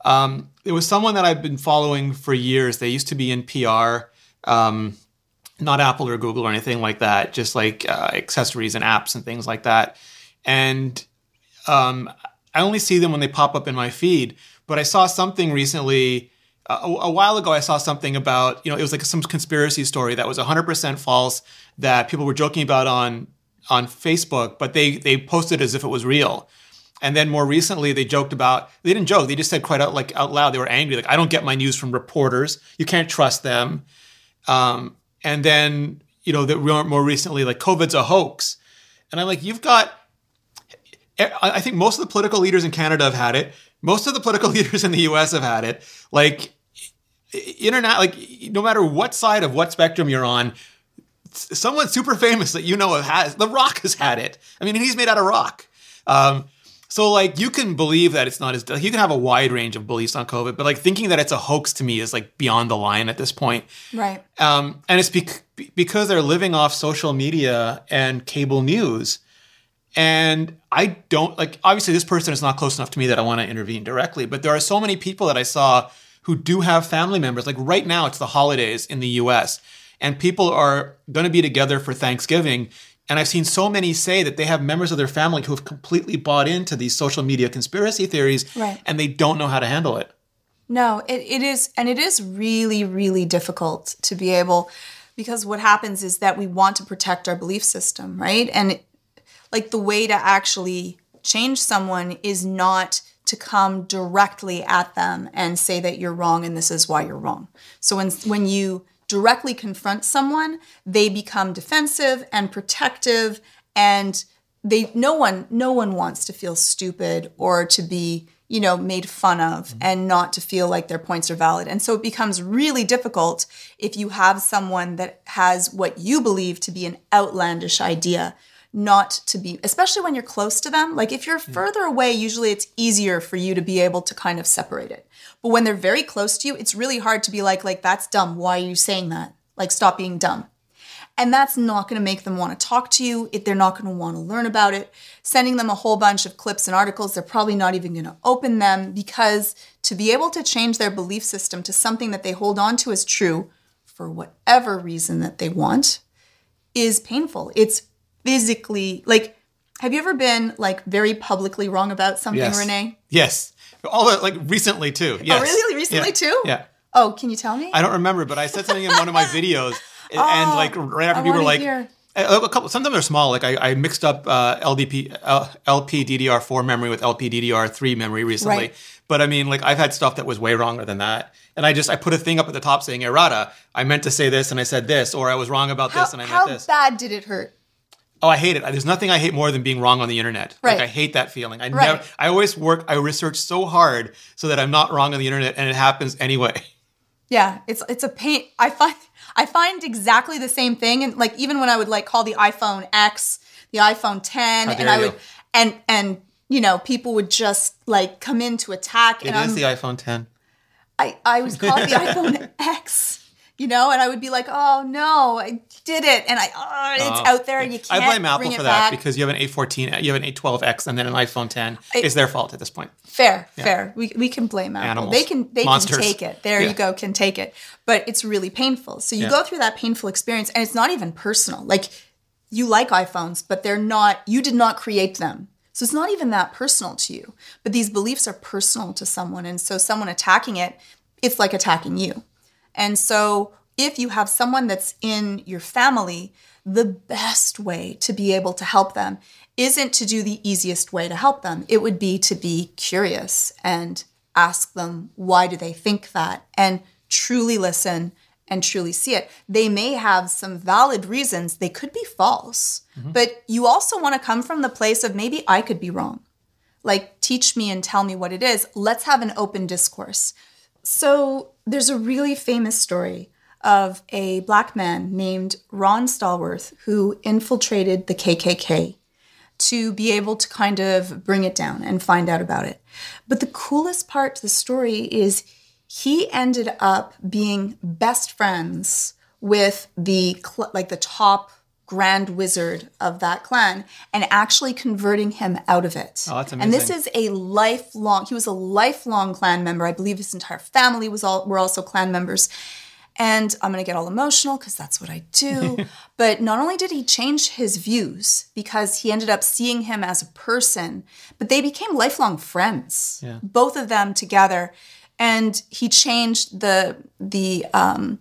Um, it was someone that I've been following for years. They used to be in PR. Um, not Apple or Google or anything like that, just like uh, accessories and apps and things like that. And um, I only see them when they pop up in my feed. But I saw something recently. A, a, while ago, I saw something about you know it was like some conspiracy story that was 100% false that people were joking about on on Facebook, but they they posted as if it was real. And then more recently, they joked about they didn't joke. They just said quite out like out loud. They were angry. Like I don't get my news from reporters. You can't trust them. Um, and then you know that more recently, like COVID's a hoax. And I'm like, you've got. I think most of the political leaders in Canada have had it. Most of the political [LAUGHS] leaders in the U.S. have had it. Like internet, like no matter what side of what spectrum you're on, someone super famous that you know has The Rock has had it. I mean, he's made out of rock. Um, so like you can believe that it's not as you can have a wide range of beliefs on COVID, but like thinking that it's a hoax to me is like beyond the line at this point. Right. Um, and it's bec- because they're living off social media and cable news. And I don't like obviously this person is not close enough to me that I want to intervene directly, but there are so many people that I saw who do have family members. Like right now it's the holidays in the US and people are going to be together for Thanksgiving and I've seen so many say that they have members of their family who have completely bought into these social media conspiracy theories right. and they don't know how to handle it. No, it, it is, and it is really, really difficult to be able, because what happens is that we want to protect our belief system, right? And like the way to actually change someone is not to come directly at them and say that you're wrong and this is why you're wrong. So when when you directly confront someone, they become defensive and protective and they no one no one wants to feel stupid or to be you know made fun of mm-hmm. and not to feel like their points are valid and so it becomes really difficult if you have someone that has what you believe to be an outlandish idea not to be especially when you're close to them like if you're mm. further away usually it's easier for you to be able to kind of separate it. But when they're very close to you it's really hard to be like like that's dumb. Why are you saying that? Like stop being dumb. And that's not going to make them want to talk to you. If they're not going to want to learn about it. Sending them a whole bunch of clips and articles they're probably not even going to open them because to be able to change their belief system to something that they hold on to as true for whatever reason that they want is painful. It's physically like have you ever been like very publicly wrong about something, yes. Rene? Yes. All the, like recently too. Yes. Oh, really? Recently yeah. too? Yeah. Oh, can you tell me? I don't remember, but I said something in one of my [LAUGHS] videos, and, oh, and like right after I people were like, hear. a couple. Sometimes they're small. Like I, I mixed up uh, LDP, L, LPDDR4 memory with LPDDR3 memory recently. Right. But I mean, like I've had stuff that was way wronger than that, and I just I put a thing up at the top saying errata. I meant to say this and I said this, or I was wrong about how, this and I meant this. How bad did it hurt? Oh, I hate it. There's nothing I hate more than being wrong on the internet. Right. Like I hate that feeling. I Right. never I always work I research so hard so that I'm not wrong on the internet and it happens anyway. Yeah, it's it's a pain. I find I find exactly the same thing, and like even when I would like call the iPhone X, the iPhone 10, and I you. would and and you know people would just like come in to attack, It and is I'm the iPhone 10. I, I was called the [LAUGHS] iPhone X, you know, and I would be like, oh no, I did it. And I, oh, it's Oh. out there and you can't I blame Apple for that back. because you have an A14, uh, you have an A12X and then an iPhone 10. I- it's their fault at this point. Fair, fair. We, we can blame Apple. Animals. They can they Monsters. can take it. There Yeah. you go, can take it. But it's really painful. So you Yeah. go through that painful experience and it's not even personal. Like you like iPhones, but they're not you did not create them. So it's not even that personal to you. But these beliefs are personal to someone and so someone attacking it, it's like attacking you. And so if you have someone that's in your family, the best way to be able to help them isn't to do the easiest way to help them. It would be to be curious and ask them why do they think that and truly listen and truly see it. They may have some valid reasons, they could be false. Mm-hmm. But you also want to come from the place of maybe I could be wrong. Like teach me and tell me what it is. Let's have an open discourse. So there's a really famous story of a black man named Ron Stallworth who infiltrated the KKK to be able to kind of bring it down and find out about it. But the coolest part to the story is he ended up being best friends with the like the top grand wizard of that Klan and actually converting him out of it. Oh, that's amazing. And this is a lifelong he was a lifelong Klan member. I believe his entire family was all were also Klan members. And I'm going to get all emotional because that's what I do. [LAUGHS] but not only did he change his views because he ended up seeing him as a person, but they became lifelong friends, Yeah. both of them together. And he changed the the um,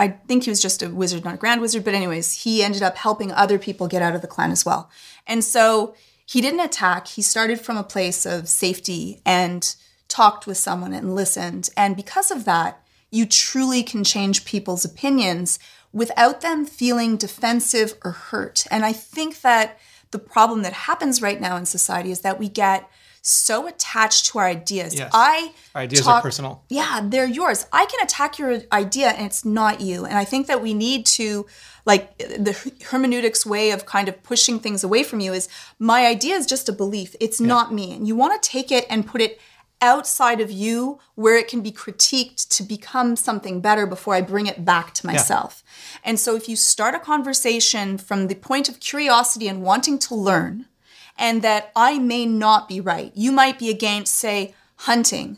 I think he was just a wizard, not a grand wizard, but anyways, he ended up helping other people get out of the Klan as well. And so he didn't attack. He started from a place of safety and talked with someone and listened. And because of that, you truly can change people's opinions without them feeling defensive or hurt. And I think that the problem that happens right now in society is that we get so attached to our ideas. Yes. I Our ideas are personal. yeah, they're yours. I can attack your idea and it's not you. And I think that we need to, like, the hermeneutics way of kind of pushing things away from you is my idea is just a belief. It's not me. And you want to take it and put it outside of you where it can be critiqued to become something better before I bring it back to myself. And so if you start a conversation from the point of curiosity and wanting to learn, and that I may not be right. You might be against, say, hunting,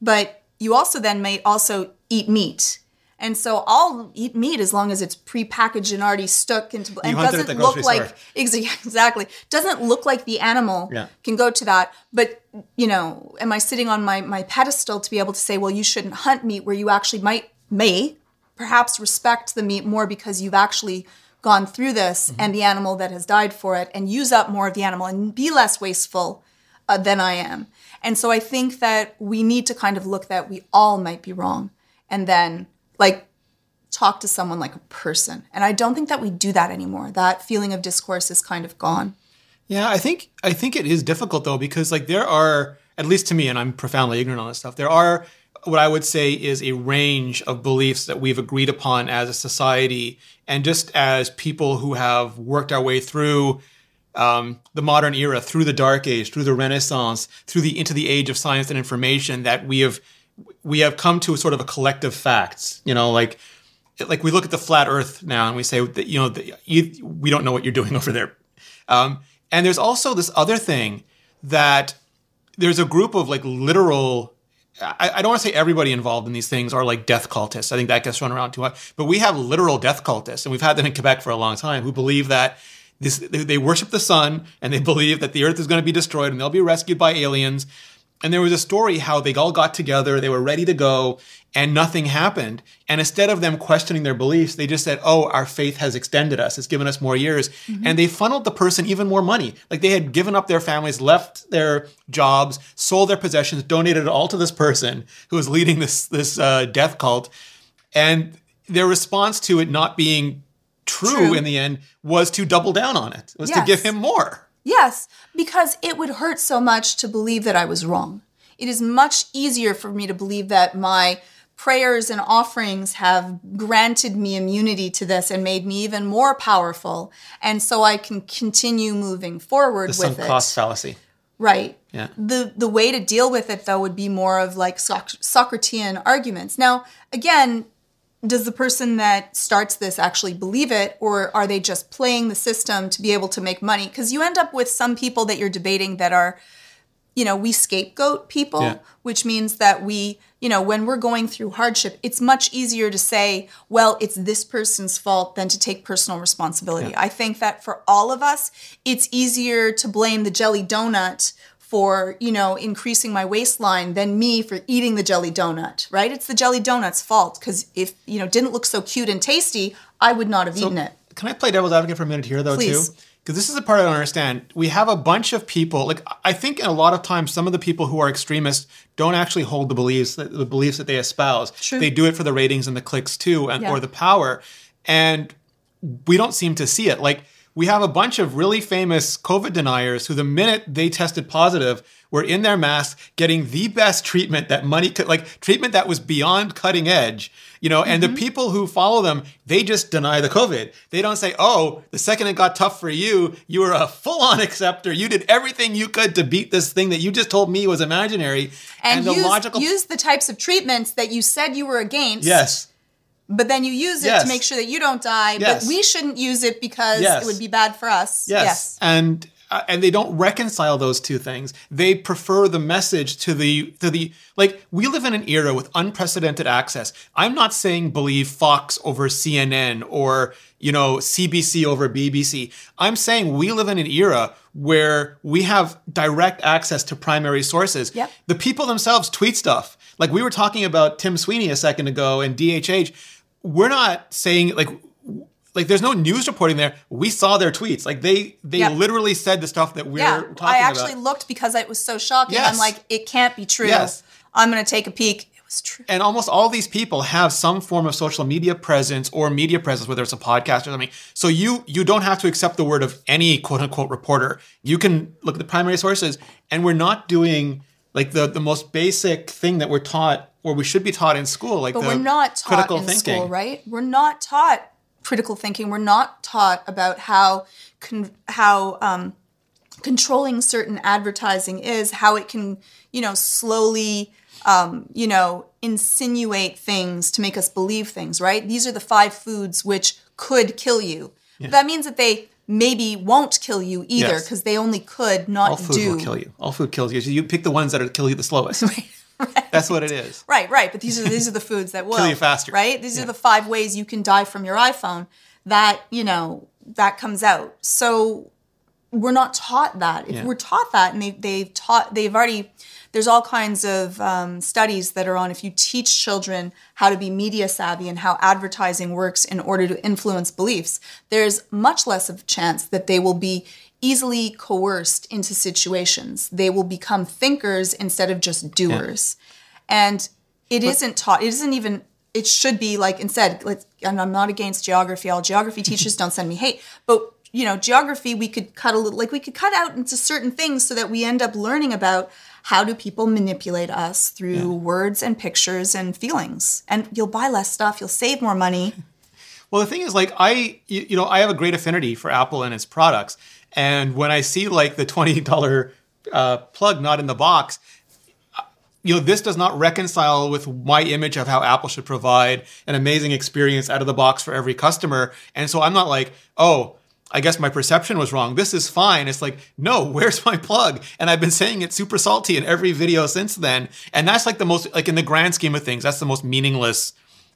but you also then may also eat meat. And so I'll eat meat as long as it's prepackaged and already stuck into and hunt it at doesn't look like store. [LAUGHS] exactly doesn't look like the animal Yeah. can go to that. But you know, am I sitting on my my pedestal to be able to say, well, you shouldn't hunt meat where you actually might may perhaps respect the meat more because you've actually gone through this Mm-hmm. and the animal that has died for it and use up more of the animal and be less wasteful uh, than I am. And so I think that we need to kind of look that we all might be wrong and then like talk to someone like a person. And I don't think that we do that anymore. That feeling of discourse is kind of gone. Yeah, I think I think it is difficult though because like there are at least to me and I'm profoundly ignorant on this stuff. There are what I would say is a range of beliefs that we've agreed upon as a society and just as people who have worked our way through um, the modern era, through the dark age, through the Renaissance, through the into the age of science and information that we have we have come to a sort of a collective facts. You know, like like we look at the flat Earth now and we say that you know you, we don't know what you're doing [LAUGHS] over there. Um, and there's also this other thing that there's a group of like literal. I, I don't want to say everybody involved in these things are like death cultists. I think that gets run around too much. But we have literal death cultists, and we've had them in Quebec for a long time, who believe that this they worship the sun and they [LAUGHS] believe that the Earth is going to be destroyed and they'll be rescued by aliens. And there was a story how they all got together, they were ready to go, and nothing happened. And instead of them questioning their beliefs, they just said, Oh, our faith has extended us, it's given us more years. And they funneled the person even more money. Like they had given up their families, left their jobs, sold their possessions, donated it all to this person who was leading this, this uh, death cult. And their response to it not being true, True. in the end was to double down on it, was to give him more. Yes, because it would hurt so much to believe that I was wrong. It is much easier for me to believe that my prayers and offerings have granted me immunity to this and made me even more powerful. And so I can continue moving forward The sunk with it. Sunk cost fallacy. Right. Yeah. The the way to deal with it though would be more of like Soc- Socratean arguments. Now, again, does the person that starts this actually believe it or are they just playing the system to be able to make money? Cuz you end up with some people that you're debating that are you know, we scapegoat people, Yeah. which means that we, you know, when we're going through hardship, it's much easier to say, well, it's this person's fault than to take personal responsibility. I think that for all of us, it's easier to blame the jelly donut for, you know, increasing my waistline than me for eating the jelly donut, right? It's the jelly donut's fault because if, you know, didn't look so cute and tasty, I would not have eaten it. Can I play devil's advocate for a minute here, though, Please. too? Because this is the part I don't understand. We have a bunch of people. Like I think in a lot of times, some of the people who are extremists don't actually hold the beliefs that the beliefs that they espouse. True. They do it for the ratings and the clicks too, and Yeah. or the power. And we don't seem to see it. Like we have a bunch of really famous COVID deniers who, the minute they tested positive, were in their masks getting the best treatment that money could, like treatment that was beyond cutting edge, you know. And the mm-hmm. people who follow them, they just deny the COVID. They don't say, "Oh, the second it got tough for you, you were a full-on acceptor. You did everything you could to beat this thing that you just told me was imaginary." And, the use, logical, use the types of treatments that you said you were against. yes, But then you use it Yes. to make sure that you don't die. Yes. But we shouldn't use it because Yes. it would be bad for us. Yes. And uh, and they don't reconcile those two things. They prefer the message to the to the like we live in an era with unprecedented access. I'm not saying believe Fox over CNN or you know CBC over BBC. I'm saying we live in an era where we have direct access to primary sources. Yep. The people themselves tweet stuff. Like we were talking about Tim Sweeney a second ago and DHH. We're not saying like like there's no news reporting there. We saw their tweets. Like they they Yeah. literally said the stuff that we're yeah, talking about. I actually about. looked because it was so shocking. Yes. I'm like, it can't be true. Yes. I'm going to take a peek. It was true. And almost all these people have some form of social media presence or media presence, whether it's a podcast or something. So you you don't have to accept the word of any quote unquote reporter. You can look at the primary sources, and we're not doing like the the most basic thing that we're taught or we should be taught in school, like But the we're not taught critical in thinking. school, right? We're not taught critical thinking. We're not taught about how con- how um, controlling certain advertising is, how it can, you know, slowly, um, you know, insinuate things to make us believe things, right? These are the five foods which could kill you. That means that they maybe won't kill you either Yes. because they only could not All food do. will kill you. All food kills you. So you pick the ones that will kill you the slowest. [LAUGHS] That's what it is. Right, right. But these are these are the foods that [LAUGHS] will kill you faster. Right? These are the five ways you can die from your iPhone. That, you know, that comes out. So we're not taught that. If Yeah. we're taught that and they they've taught they've already there's all kinds of um, studies that are on if you teach children how to be media savvy and how advertising works in order to influence beliefs, there's much less of a chance that they will be easily coerced into situations. They will become thinkers instead of just doers. And it not taught, it isn't even, it should be like instead, let's, and I'm not against geography, all geography [LAUGHS] teachers don't send me hate, but you know, geography, we could cut a little, like we could cut out into certain things so that we end up learning about how do people manipulate us through words and pictures and feelings. And you'll buy less stuff, you'll save more money. [LAUGHS] Well, the thing is, like, I, you, you know, I have a great affinity for Apple and its products. And when I see like the $20 [LAUGHS] uh, plug not in the box, you know, this does not reconcile with my image of how Apple should provide an amazing experience out of the box for every customer. And so I'm not like, oh, I guess my perception was wrong. This is fine. It's like, no, [LAUGHS] where's my plug? And I've been saying it super salty in every video since then. And that's like the most, like in the grand scheme of things, that's the most meaningless,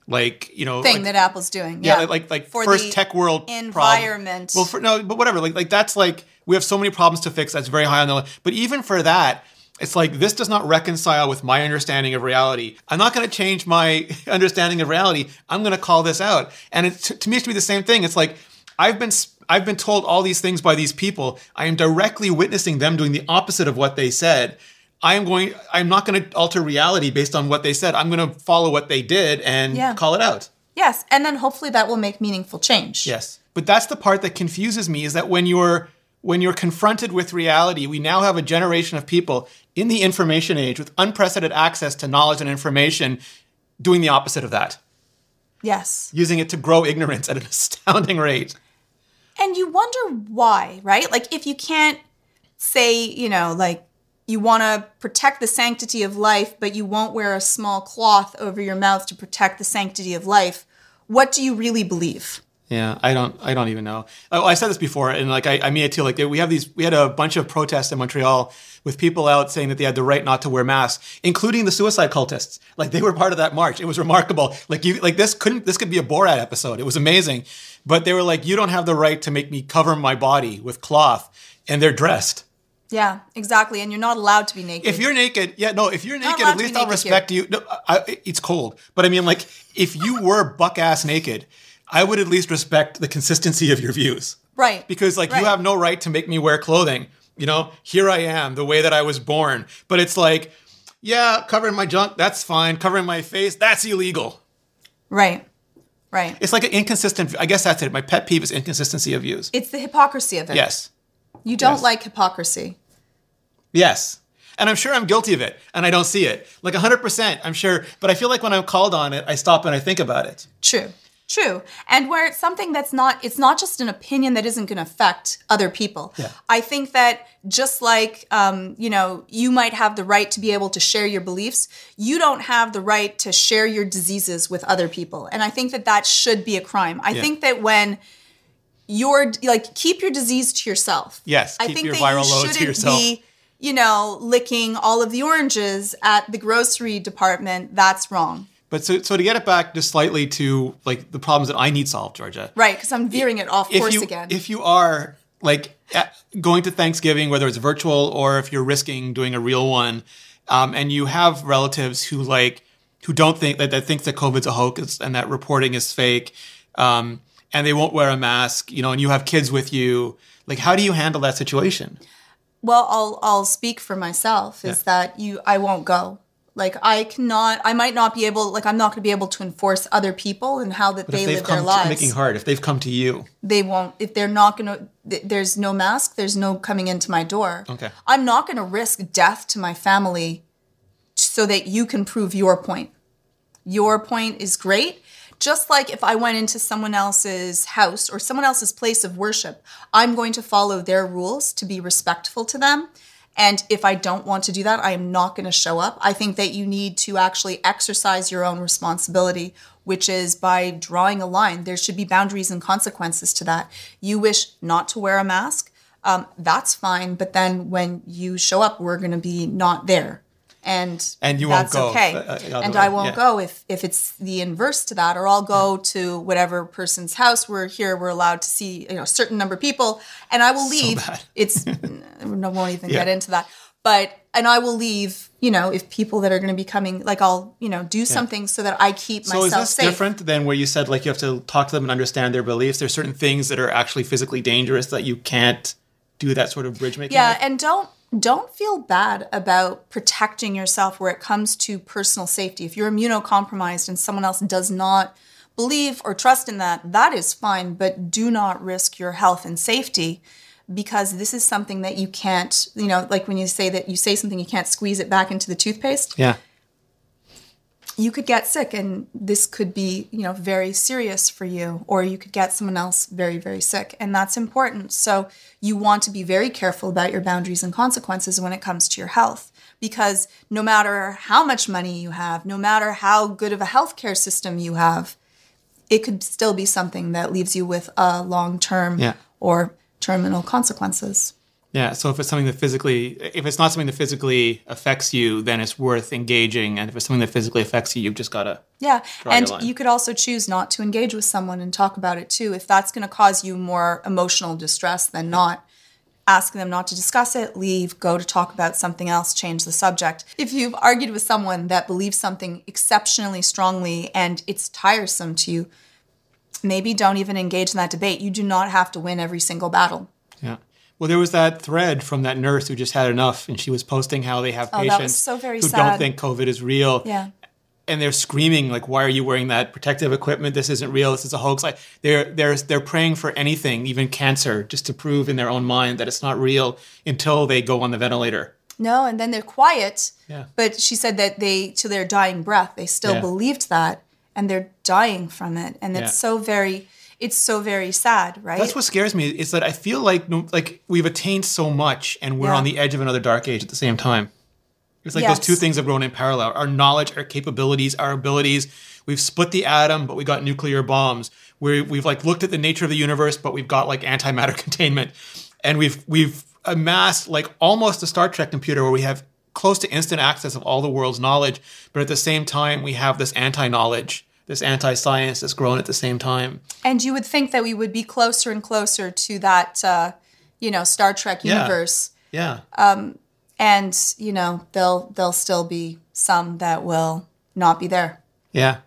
like, you know, Thing like- that Apple's doing. yeah, Yeah. like like For first tech world problem. environment. Well, for, no, but whatever. Like like that's like we have so many problems to fix. That's very high on the list. But even for that, it's like this does not reconcile with my understanding of reality. I'm not going to change my [LAUGHS] understanding of reality. I'm going to call this out. And it, to, me, it should be the same thing. It's like I've been I've been told all these things by these people. I am directly witnessing them doing the opposite of what they said. I am going. I'm not going to alter reality based on what they said. I'm going to follow what they did and Yeah. call it out. yes. And then hopefully that will make meaningful change. Yes. But that's the part that confuses me is that when you're when you're confronted with reality, we now have a generation of people in the information age with unprecedented access to knowledge and information doing the opposite of that, Yes. using it to grow ignorance at an [LAUGHS] astounding rate. And you wonder why, right? Like if you can't say, you know, like you want to protect the sanctity of life, but you won't wear a small cloth over your mouth to protect the sanctity of life, what do you really believe? Yeah, I don't. I don't even know. Oh, I said this before, and like I, I mean it too. Like we have these. We had a bunch of protests in Montreal with people out saying that they had the right not to wear masks, including the suicide cultists. Like they were part of that march. It was remarkable. Like you, like this couldn't. This could be a Borat episode. It was amazing. But they were like, you don't have the right to make me cover my body with cloth, and they're dressed. Yeah, exactly. And you're not allowed to be naked. If you're naked, yeah, no. If you're naked, at least I'll respect you. No, I, it's cold, but I mean, like, if you were buck ass naked, I would at least respect the consistency of your views. right. because like Right. you have no right to make me wear clothing you know here i am the way that i was born but it's like yeah covering my junk that's fine covering my face that's illegal Right. Right. it's like an inconsistent i guess that's it my pet peeve is inconsistency of views It's the hypocrisy of it. yes You don't Yes. like hypocrisy. yes and i'm sure i'm guilty of it and i don't see it like 100% i'm sure but i feel like when i'm called on it i stop and i think about it True. True. And where it's something that's not, it's not just an opinion that isn't going to affect other people. Yeah. I think that just like, um, you know, you might have the right to be able to share your beliefs, you don't have the right to share your diseases with other people. And I think that that should be a crime. I think that when you're, like keep your disease to yourself. Yes, I think your that viral you load to shouldn't yourself. be, you know, licking all of the oranges at the grocery department. That's wrong. But so, so to get it back just slightly to like the problems that I need solved, Georgia. Right, because I'm veering it off if course you, again. If you are like going to Thanksgiving, whether it's virtual or if you're risking doing a real one, um, and you have relatives who like who don't think that, that think that COVID's a hoax and that reporting is fake, um, and they won't wear a mask, you know, and you have kids with you, like how do you handle that situation? Well, I'll I'll speak for myself is that you I won't go. Like I cannot I might not be able like I'm not going to be able to enforce other people and how that But they live their lives. making hard, if they've come to you, they won't if they're not going to th- there's no mask, there's no coming into my door. Okay. I'm not going to risk death to my family so that you can prove your point. Your point is great. Just like if I went into someone else's house or someone else's place of worship, I'm going to follow their rules to be respectful to them. And if I don't want to do that, I am not going to show up. I think that you need to actually exercise your own responsibility, which is by drawing a line. There should be boundaries and consequences to that. You wish not to wear a mask, um, that's fine. But then when you show up, we're going to be not there. And, And you won't that's go, okay. uh, uh, and way, I won't yeah. go if, if it's the inverse to that, or I'll go to whatever person's house. We're here, we're allowed to see you know a certain number of people, and I will leave. bad. [LAUGHS] It's [LAUGHS] no won't even Yeah. get into that. But and I will leave, you know, if people that are going to be coming, like I'll, you know, do something so that I keep So is myself this safe. different than where you said like you have to talk to them and understand their beliefs? There's certain things that are actually physically dangerous that you can't do that sort of bridge making. Yeah, with? and don't don't feel bad about protecting yourself where it comes to personal safety. If you're immunocompromised and someone else does not believe or trust in that, that is fine, but do not risk your health and safety because this is something that you can't, you know, like when you say that you say something you can't squeeze it back into the toothpaste. yeah. You could get sick and this could be you know very serious for you or you could get someone else very very sick and that's important so you want to be very careful about your boundaries and consequences when it comes to your health because no matter how much money you have no matter how good of a healthcare system you have it could still be something that leaves you with a long term Yeah. or terminal consequences Yeah. So if it's something that physically, if it's not something that physically affects you, then it's worth engaging. And if it's something that physically affects you, you've just got to. Yeah. And you could also choose not to engage with someone and talk about it too. If that's going to cause you more emotional distress than not, ask them not to discuss it, leave, go to talk about something else, change the subject. If you've argued with someone that believes something exceptionally strongly and it's tiresome to you, maybe don't even engage in that debate. You do not have to win every single battle. Yeah. Well, there was that thread from that nurse who just had enough, and she was posting how they have Oh, patients so very who sad. don't think COVID is real. Yeah. and they're screaming like, "Why are you wearing that protective equipment? This isn't real. This is a hoax." Like they're they're they're praying for anything, even cancer, just to prove in their own mind that it's not real until they go on the ventilator. No, and then they're quiet. Yeah. But she said that they, to their dying breath, they still Yeah. believed that, and they're dying from it, and Yeah. it's so very, it's so very sad, right? That's what scares me is that I feel like like we've attained so much, and we're Yeah. on the edge of another dark age at the same time. It's like Yes. those two things have grown in parallel: our knowledge, our capabilities, our abilities. We've split the atom, but we got nuclear bombs. we we've like looked at the nature of the universe, but we've got like antimatter [LAUGHS] containment, and we've we've amassed like almost a Star Trek computer where we have close to instant access of all the world's knowledge, but at the same time we have this anti-knowledge, this anti-science that's grown at the same time. and you would think that we would be closer and closer to that, uh, you know, Star Trek Yeah. universe, Yeah. and you know, there'll there'll still be some that will not be there. Yeah.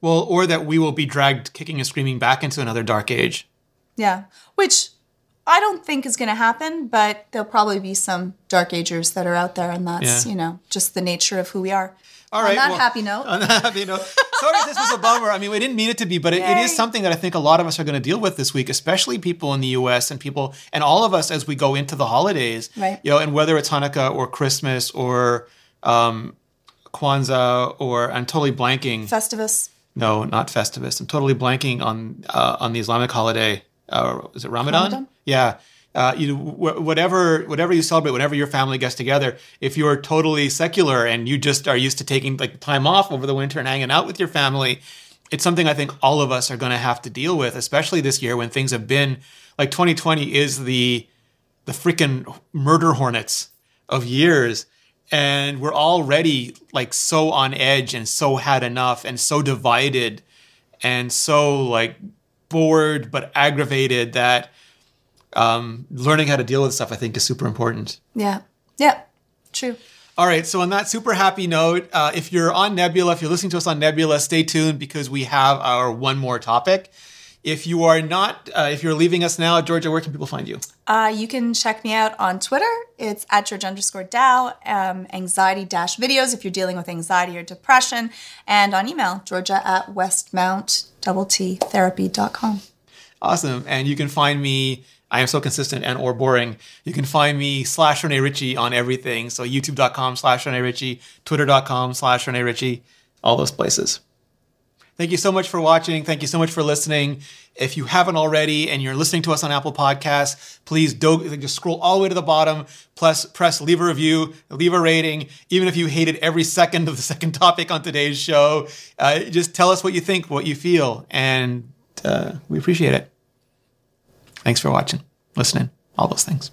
Well, or that we will be dragged kicking and screaming back into another dark age. Yeah, which I don't think is going to happen, but there'll probably be some dark agers that are out there, and that's Yeah. you know just the nature of who we are. All On right, that well- happy note, [LAUGHS] On that happy note, sorry if this was a bummer. I mean, we didn't mean it to be, but it, it is something that I think a lot of us are going to deal with this week, especially people in the U.S. and people and all of us as we go into the holidays. Right. You know, and whether it's Hanukkah or Christmas or um, Kwanzaa or I'm totally blanking. Festivus. No, not Festivus. I'm totally blanking on uh, on the Islamic holiday. Uh, is it Ramadan? Ramadan? Yeah. Uh, you wh- whatever whatever you celebrate, whenever your family gets together, if you're totally secular and you just are used to taking like time off over the winter and hanging out with your family, it's something I think all of us are going to have to deal with, especially this year when things have been like 2020 is the the freaking murder hornets of years. And we're already like so on edge and so had enough and so divided and so like bored but aggravated that um, learning how to deal with stuff i think is super important Yeah. Yeah. True. all right so on that super happy note uh, if you're on nebula if you're listening to us on nebula stay tuned because we have our one more topic if you are not uh, if you're leaving us now georgia where can people find you Uh, you can check me out on Twitter. It's at George underscore Dow, um, anxiety dash videos if you're dealing with anxiety or depression, and on email, georgia at westmount-therapy.com. Awesome. And you can find me, I am so consistent and or boring. You can find me slash Rene Ritchie on everything. So youtube.com slash Rene Ritchie, twitter.com slash Rene Ritchie, all those places. Thank you so much for watching. Thank you so much for listening. If you haven't already and you're listening to us on Apple Podcasts, please do just scroll all the way to the bottom, plus press leave a review, leave a rating. Even if you hated every second of the [LAUGHS] second topic on today's show, uh, just tell us what you think, what you feel, and uh, we appreciate it. Thanks for watching, listening, all those things.